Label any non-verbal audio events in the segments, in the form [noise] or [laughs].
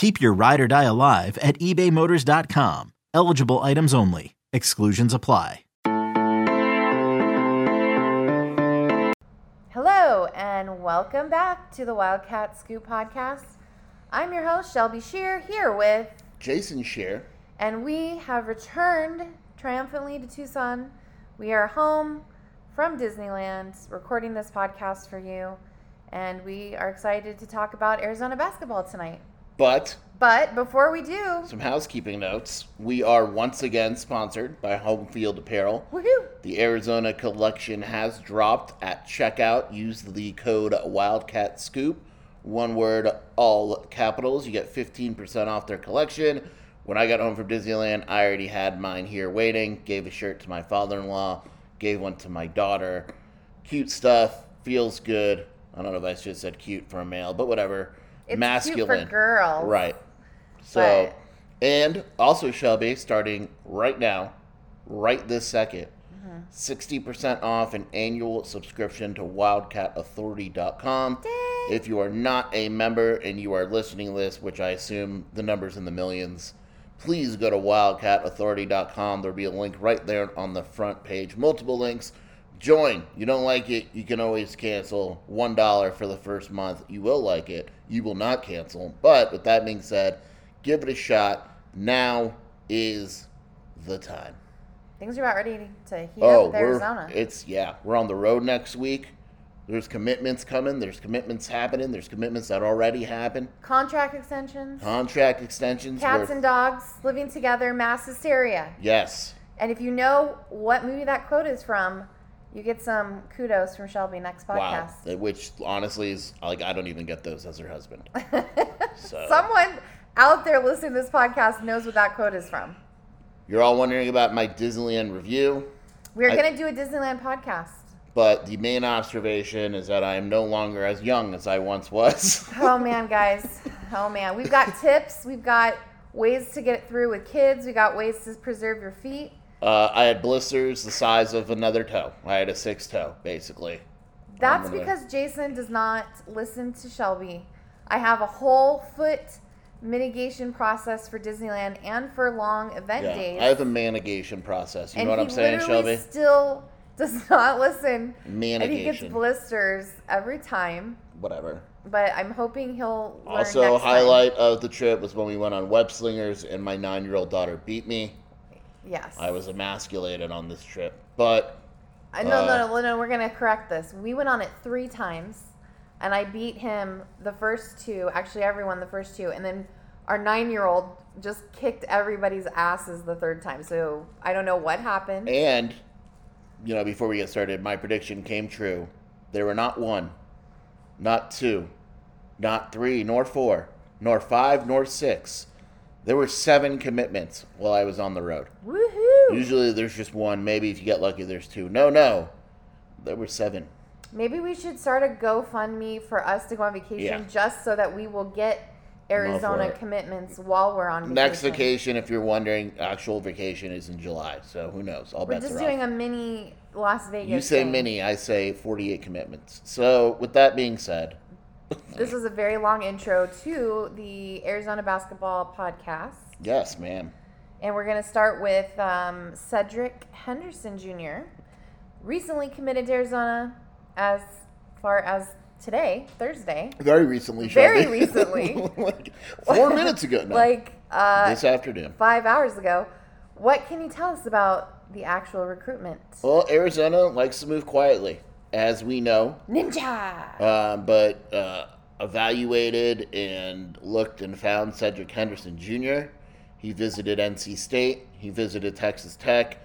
Keep your ride or die alive at ebaymotors.com. Eligible items only. Exclusions apply. Hello, and welcome back to the Wildcat Scoop podcast. I'm your host, Shelby Scheer, here with, Jason Scheer. and we have returned triumphantly to Tucson. We are home from Disneyland recording this podcast for you, and we are excited to talk about Arizona basketball tonight. But But before we do, some housekeeping notes. We are once again sponsored by Home Field Apparel. woohoo! The Arizona collection has dropped at checkout. Use the code Wildcat Scoop. One word, all capitals. You get 15% off their collection. When I got home from Disneyland, I already had mine here waiting. Gave a shirt to my father in law, gave one to my daughter. Cute stuff, feels good. I don't know if I should have said cute for a male, but whatever. It's Masculine. for girls. Right. So, But- and also Shelby, starting right now, right this second, 60% off an annual subscription to wildcatauthority.com. If you are not a member and you are listening to this, which I assume the number's in the millions, please go to wildcatauthority.com. There'll be a link right there on the front page. Multiple links. Join. You don't like it, you can always cancel. $1 for the first month. You will like it. You will not cancel. But with that being said, give it a shot. Now is the time. Things are about ready to heat Oh, up with we're Arizona. it's yeah, we're on the road next week. There's commitments coming. There's commitments happening. There's commitments that already happened. Contract extensions, Contract extensions. cats were- and dogs living together, mass hysteria. yes, And if you know what movie that quote is from, you get some kudos from Shelby next wow. podcast. Which honestly is like I don't even get those as her husband. [laughs] So Someone out there listening to this podcast knows what that quote is from. you're all wondering about my Disneyland review, We're going to do a Disneyland podcast. but the main observation is that I am no longer as young as I once was. [laughs] Oh man, guys. [laughs] Oh man. We've got tips. We've got ways to get it through with kids. We got ways to preserve your feet. Uh, I had blisters the size of another toe. I had a six toe, basically. That's because Jason does not listen to Shelby. I have a whole foot mitigation process for Disneyland and for long event Yeah, days. I have a manigation process. You and know what I'm saying, Shelby? still does [laughs] not listen. Manigation. And he gets blisters every time. Whatever. But I'm hoping he'll learn Also, next time. highlight of the trip was when we went on web slingers and my nine-year-old daughter beat me. Yes. I was emasculated on this trip, but I, no, uh, no, no, no, we're going to correct this. We went on it three times, and I beat him the first two, actually, everyone the first two, and then our nine year old just kicked everybody's asses the third time. So I don't know what happened. and you know, before we get started, my prediction came true. There were not one, not two, not three, nor four, nor five, nor six. There were seven commitments while I was on the road. Woohoo! Usually there's just one. Maybe if you get lucky, there's two. No, no. There were seven. Maybe we should start a GoFundMe for us to go on vacation Yeah. just so that we will get Arizona it. commitments while we're on vacation. Next vacation, if you're wondering, actual vacation is in July. So who knows? All We're bets just are doing off. a mini Las Vegas. You say thing. mini, I say 48 commitments. So with that being said, This is a very long intro to the Arizona basketball podcast. yes, ma'am. And we're going to start with um, Cedric Henderson Jr., recently committed to Arizona as far as today, Thursday. Very recently, Very Shelby. [laughs] recently. like four minutes ago now. Like uh, this afternoon. five hours ago. What can you tell us about the actual recruitment? Well, Arizona likes to move quietly, as we know. Ninja! Um, but uh, evaluated and looked and found Cedric Henderson Jr. He visited NC State. He visited Texas Tech.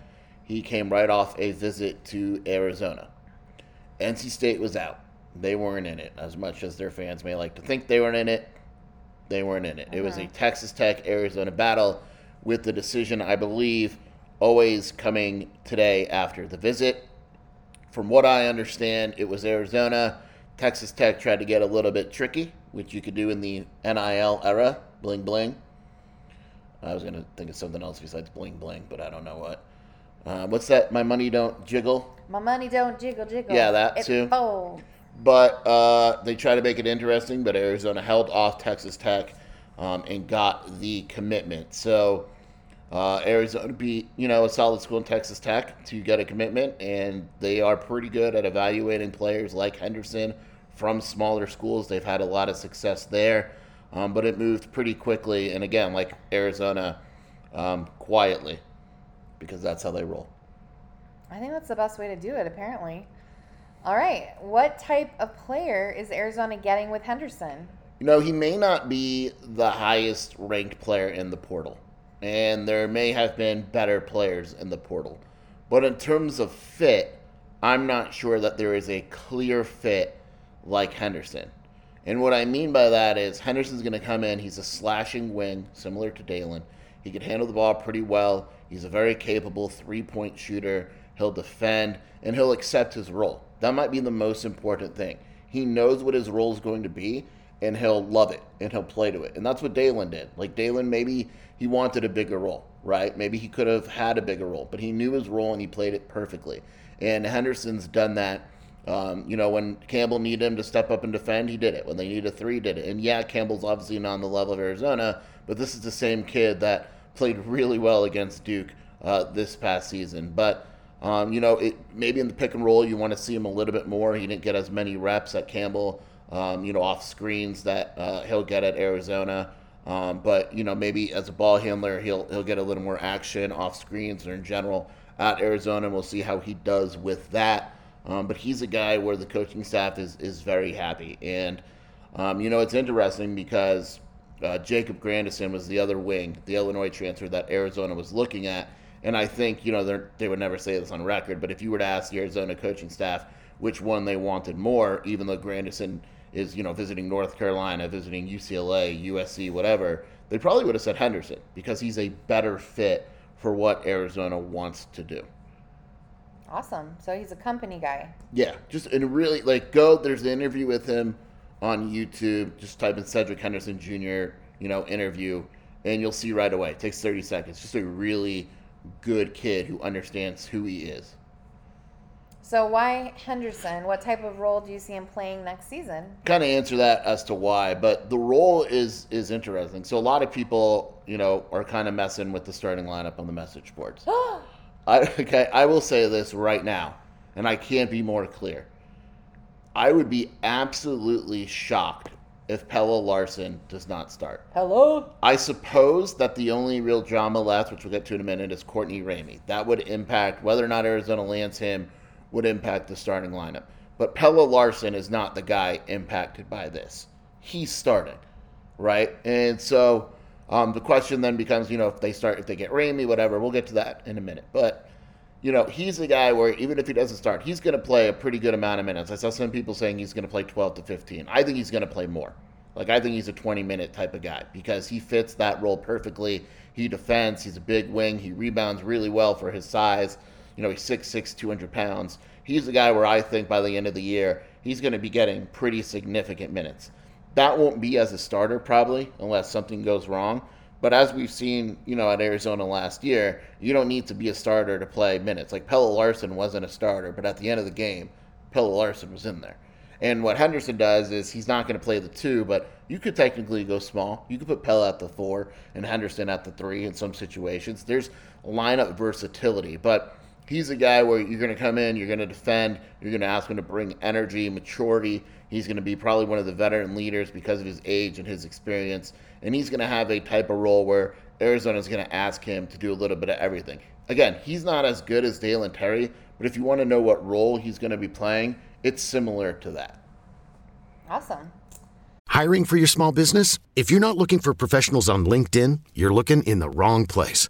He came right off a visit to Arizona. NC State was out. They weren't in it. As much as their fans may like to think they weren't in it, they weren't in it. It was a Texas Tech Arizona battle with the decision, I believe, always coming today after the visit. From what I understand, it was Arizona. Texas Tech tried to get a little bit tricky, which you could do in the NIL era. Bling bling. I was gonna think of something else besides bling bling, but I don't know what. Uh, what's that? My money don't jiggle. My money don't jiggle jiggle. Yeah, that it too. Folds. But uh, they try to make it interesting, but Arizona held off Texas Tech um, and got the commitment. So uh, Arizona beat, you know, a solid school in Texas Tech to get a commitment, and they are pretty good at evaluating players like Henderson from smaller schools. They've had a lot of success there, um, but it moved pretty quickly. And again, like Arizona, um, quietly, because that's how they roll. I think that's the best way to do it, apparently. All right. What type of player is Arizona getting with Henderson? You know, he may not be the highest ranked player in the portal, and there may have been better players in the portal. But in terms of fit, I'm not sure that there is a clear fit like Henderson. And what I mean by that is Henderson's going to come in. He's a slashing wing, similar to Dalen. He can handle the ball pretty well. He's a very capable three point shooter. He'll defend and he'll accept his role. That might be the most important thing. He knows what his role is going to be and he'll love it and he'll play to it. And that's what Dalen did. Like Dalen, maybe he wanted a bigger role, right? Maybe he could have had a bigger role, but he knew his role and he played it perfectly. And Henderson's done that. Um, you know, when Campbell needed him to step up and defend, he did it. When they needed a three, he did it. And yeah, Campbell's obviously not on the level of Arizona, but this is the same kid that played really well against Duke uh, this past season. But um, you know, it, maybe in the pick and roll, you want to see him a little bit more. He didn't get as many reps at Campbell, um, you know, off screens that uh, he'll get at Arizona. Um, but you know, maybe as a ball handler, he'll he'll get a little more action off screens or in general at Arizona. We'll see how he does with that. Um, but he's a guy where the coaching staff is is very happy, and um, you know, it's interesting because uh, Jacob Grandison was the other wing, the Illinois transfer that Arizona was looking at. And I think, you know, they would never say this on record, but if you were to ask the Arizona coaching staff which one they wanted more, even though Grandison is, you know, visiting North Carolina, visiting UCLA, USC, whatever, they probably would have said Henderson because he's a better fit for what Arizona wants to do. Awesome. So he's a company guy. Yeah, just and really like go. There's an interview with him on YouTube. Just type in Cedric Henderson Jr. You know, interview, and you'll see right away. It takes 30 seconds. Just a really good kid who understands who he is. So why Henderson? What type of role do you see him playing next season? Kind of answer that as to why, but the role is is interesting. So a lot of people, you know, are kind of messing with the starting lineup on the message boards. [gasps] I, okay, I will say this right now, and I can't be more clear. I would be absolutely shocked if Pelle Larsson does not start. Hello? I suppose that the only real drama left, which we'll get to in a minute, is Courtney Ramey. That would impact whether or not Arizona lands him, would impact the starting lineup. But Pelle Larsson is not the guy impacted by this. He's starting, right? And so um, the question then becomes, you know, if they start, if they get Ramey, whatever. We'll get to that in a minute. But you know, he's a guy where even if he doesn't start, he's going to play a pretty good amount of minutes. I saw some people saying he's going to play 12 to 15. I think he's going to play more. Like, I think he's a 20 minute type of guy because he fits that role perfectly. He defends, he's a big wing, he rebounds really well for his size. You know, he's 6'6, 200 pounds. He's the guy where I think by the end of the year, he's going to be getting pretty significant minutes. That won't be as a starter, probably, unless something goes wrong. But as we've seen, you know, at Arizona last year, you don't need to be a starter to play minutes. Like Pelle Larsson wasn't a starter, but at the end of the game, Pelle Larsson was in there. And what Henderson does is he's not going to play the two, but you could technically go small. You could put Pelle at the four and Henderson at the three in some situations. There's lineup versatility, but he's a guy where you're going to come in, you're going to defend, you're going to ask him to bring energy, maturity. He's going to be probably one of the veteran leaders because of his age and his experience. And he's going to have a type of role where Arizona is going to ask him to do a little bit of everything. Again, he's not as good as Dalen Terry, but if you want to know what role he's going to be playing, it's similar to that. Awesome. Hiring for your small business? If you're not looking for professionals on LinkedIn, you're looking in the wrong place.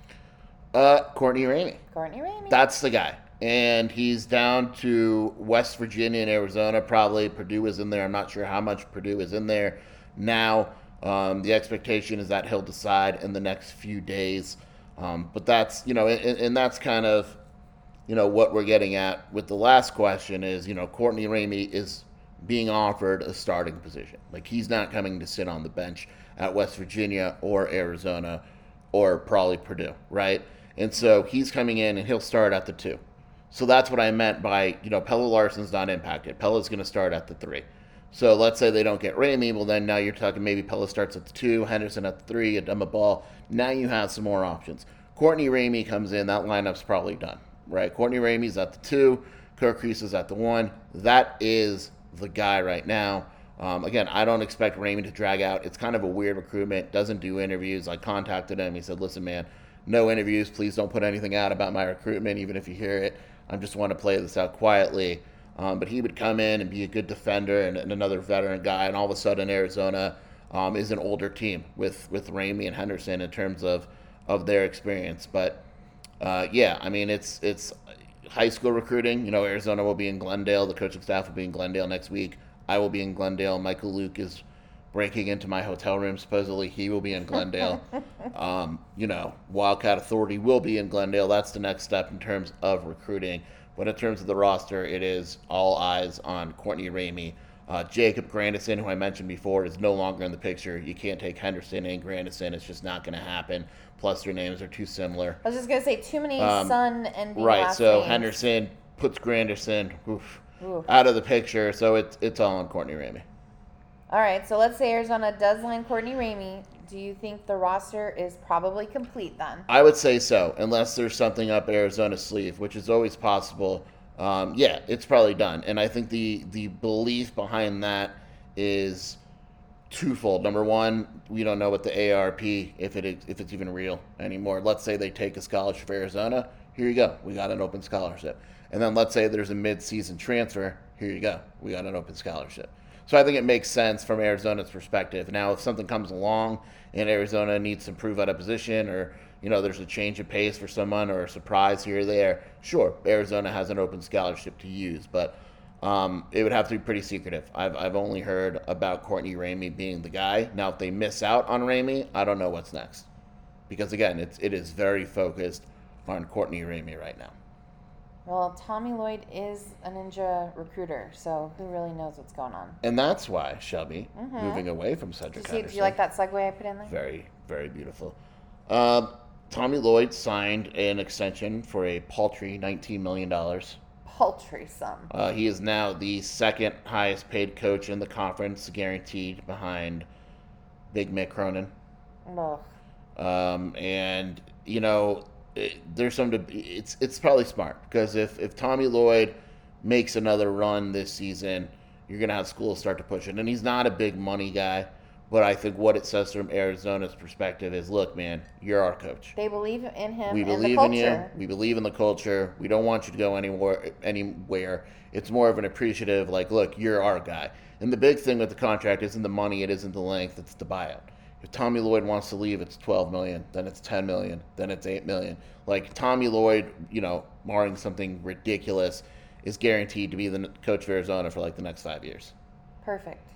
Uh, Courtney Ramey. Courtney Ramey. That's the guy. And he's down to West Virginia and Arizona, probably. Purdue is in there. I'm not sure how much Purdue is in there now. Um, the expectation is that he'll decide in the next few days. Um, but that's, you know, and, and that's kind of, you know, what we're getting at with the last question is, you know, Courtney Ramey is being offered a starting position. Like he's not coming to sit on the bench at West Virginia or Arizona or probably Purdue, right? And so he's coming in and he'll start at the two. So that's what I meant by, you know, Pelle Larsson's not impacted. Pelle's going to start at the three. So let's say they don't get Ramey. Well, then now you're talking maybe Pelle starts at the two, Henderson at the three, Adama Bal. Now you have some more options. Courtney Ramey comes in. That lineup's probably done, right? Courtney Ramey's at the two. Kerr Kriisa is at the one. That is the guy right now. Um, again, I don't expect Ramey to drag out. It's kind of a weird recruitment. Doesn't do interviews. I contacted him. He said, "Listen, man, no interviews. Please don't put anything out about my recruitment, even if you hear it. I just want to play this out quietly. Um, but he would come in and be a good defender and, and another veteran guy, and all of a sudden Arizona um, is an older team with with Ramey and Henderson in terms of of their experience. But uh, yeah, I mean it's it's high school recruiting. You know, Arizona will be in Glendale. The coaching staff will be in Glendale next week. I will be in Glendale. Michael Luke is breaking into my hotel room. Supposedly, he will be in Glendale. [laughs] um, you know, Wildcat Authority will be in Glendale. That's the next step in terms of recruiting. But in terms of the roster, it is all eyes on Courtney Ramey. Uh, Jacob Grandison, who I mentioned before, is no longer in the picture. You can't take Henderson and Grandison. It's just not going to happen. Plus, their names are too similar. I was just gonna say too many Um, Sun and B Right. So names. Henderson puts Grandison oof, Oof. out of the picture. So it's it's all on Courtney Ramey. All right, so let's say Arizona does land Courtney Ramey. Do you think the roster is probably complete then? I would say so, unless there's something up Arizona's sleeve, which is always possible. Um, yeah, it's probably done, and I think the the belief behind that is twofold. Number one, we don't know what the ARP if it if it's even real anymore. Let's say they take a scholarship for Arizona. Here you go, we got an open scholarship. And then let's say there's a mid-season transfer. Here you go, we got an open scholarship. So I think it makes sense from Arizona's perspective. Now, if something comes along and Arizona needs to improve at a position, or you know, there's a change of pace for someone, or a surprise here or there, sure, Arizona has an open scholarship to use, but um, it would have to be pretty secretive. I've, I've only heard about Courtney Ramey being the guy. Now, if they miss out on Ramey, I don't know what's next, because again, it's it is very focused on Courtney Ramey right now. Well, Tommy Lloyd is a ninja recruiter, so who really knows what's going on? And that's why Shelby moving away from Did Cedric you, did you like that segue I put in there? Very, very beautiful. Um, Tommy Lloyd signed an extension for a paltry $19 million. Paltry sum. Uh, he is now the second highest paid coach in the conference, guaranteed behind Big Mick Cronin. Ugh. Um, and you know, it, there's some. To, it's it's probably smart because if if Tommy Lloyd makes another run this season, you're gonna have schools start to push it. And he's not a big money guy, but I think what it says from Arizona's perspective is, look, man, you're our coach. They believe in him We and the believe in you. We believe in the culture. We don't want you to go anywhere. Anywhere. It's more of an appreciative, like, look, you're our guy. And the big thing with the contract isn't the money. It isn't the length. It's the buyout. If Tommy Lloyd wants to leave, it's 12 million. Then it's 10 million. Then it's 8 million. Like Tommy Lloyd, you know, barring something ridiculous, is guaranteed to be the coach of Arizona for like the next five years. Perfect.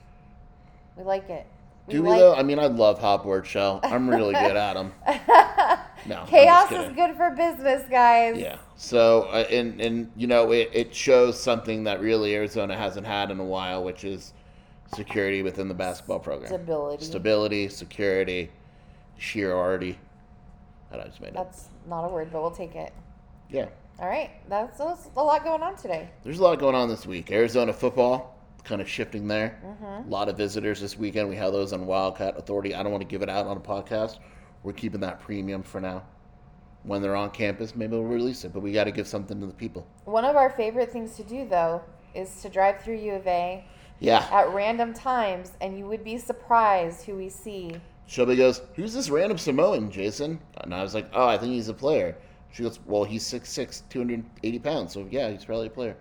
We like it. Do we like- though? I mean, I love Hopward show. I'm really [laughs] good at them. [laughs] No, Chaos is good for business, guys. Yeah. So, uh, and and you know, it, it shows something that really Arizona hasn't had in a while, which is security within the basketball program. Stability. Stability, security, sheerarity. I just made it. That's not a word, but we'll take it. Yeah. All right. That's, that's a lot going on today. There's a lot going on this week. Arizona football, kind of shifting there. Mm-hmm. A lot of visitors this weekend. We have those on Wildcat Authority. I don't want to give it out on a podcast. We're keeping that premium for now. When they're on campus, maybe we'll release it, but we got to give something to the people. One of our favorite things to do, though, is to drive through U of A Yeah. at random times, and you would be surprised who we see. Shelby goes, Who's this random Samoan, Jason? And I was like, Oh, I think he's a player. She goes, Well, he's 6'6, 280 pounds. So, yeah, he's probably a player.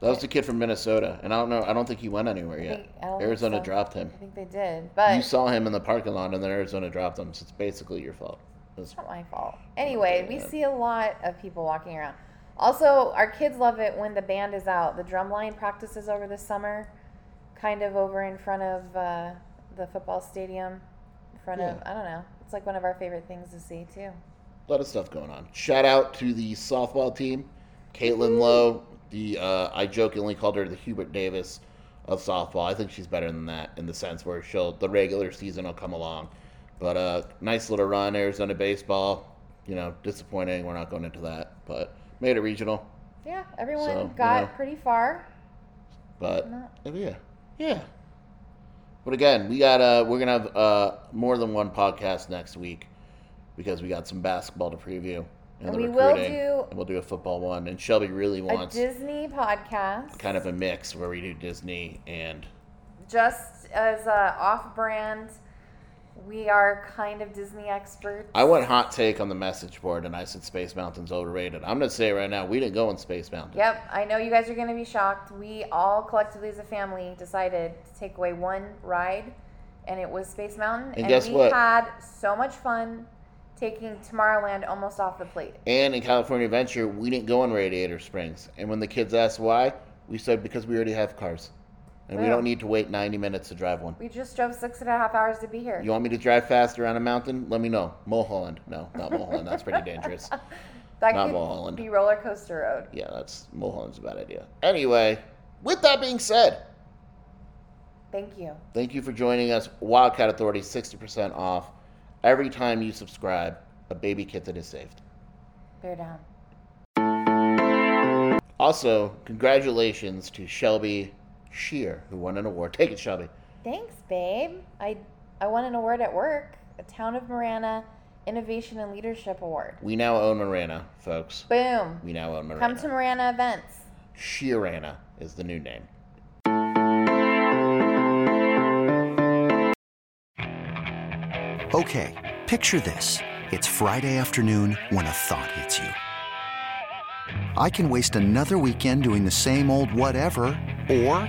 That was the kid from Minnesota. And I don't know, I don't think he went anywhere I yet. think- I don't think Arizona so. dropped him. I think they did, but You saw him in the parking lot, and then Arizona dropped him. So, it's basically your fault. It's not my fault. Anyway, we see a lot of people walking around. Also, our kids love it when the band is out. The drumline practices over the summer, kind of over in front of uh, the football stadium. In front of, I don't know. It's like one of our favorite things to see, too. a lot of stuff going on. Shout out to the softball team, Caitlin Lowe. The uh, I jokingly called her the Hubert Davis of softball. I think she's better than that in the sense where she'll the regular season will come along. But uh, nice little run, Arizona baseball. You know, disappointing. We're not going into that, but made it regional. Yeah, everyone So, you got know. pretty far. But No. oh, yeah, yeah. But again, we got uh, we're gonna have uh, more than one podcast next week because we got some basketball to preview and, And the we will do and we'll do a football one. And Shelby really A wants Disney podcast. kind of a mix where we do Disney and Just as a off brand, we are kind of Disney experts. I went hot take on the message board and I said Space Mountain's overrated. I'm gonna say right now we didn't go in Space Mountain. Yep, I know you guys are going to be shocked. We all collectively as a family decided to take away one ride, and it was Space Mountain. And guess we what? had so much fun taking Tomorrowland almost off the plate. And in California Adventure, we didn't go in Radiator Springs. And when the kids asked why, we said because we already have cars. And we don't need to wait 90 minutes to drive one. We just drove six and a half hours to be here. You want me to drive fast around a mountain? Let me know. Mulholland. No, not Mulholland. That's pretty dangerous. [laughs] that not could Mulholland. be roller coaster road. Yeah, that's Mulholland's a bad idea. Anyway, with that being said, Thank you. thank you for joining us. Wildcat Authority, 60% off. Every time you subscribe, a baby kitten is saved. Bear down. Also, congratulations to Shelby Scheer, who won an award. Take it, Shelby. Thanks, babe. I I won an award at work, a Town of Marana Innovation and Leadership Award. We now own Marana, folks. Boom. We now own Marana. Come to Marana events. Sheerana is the new name. Okay, picture this. It's Friday afternoon when a thought hits you. I can waste another weekend doing the same old whatever, or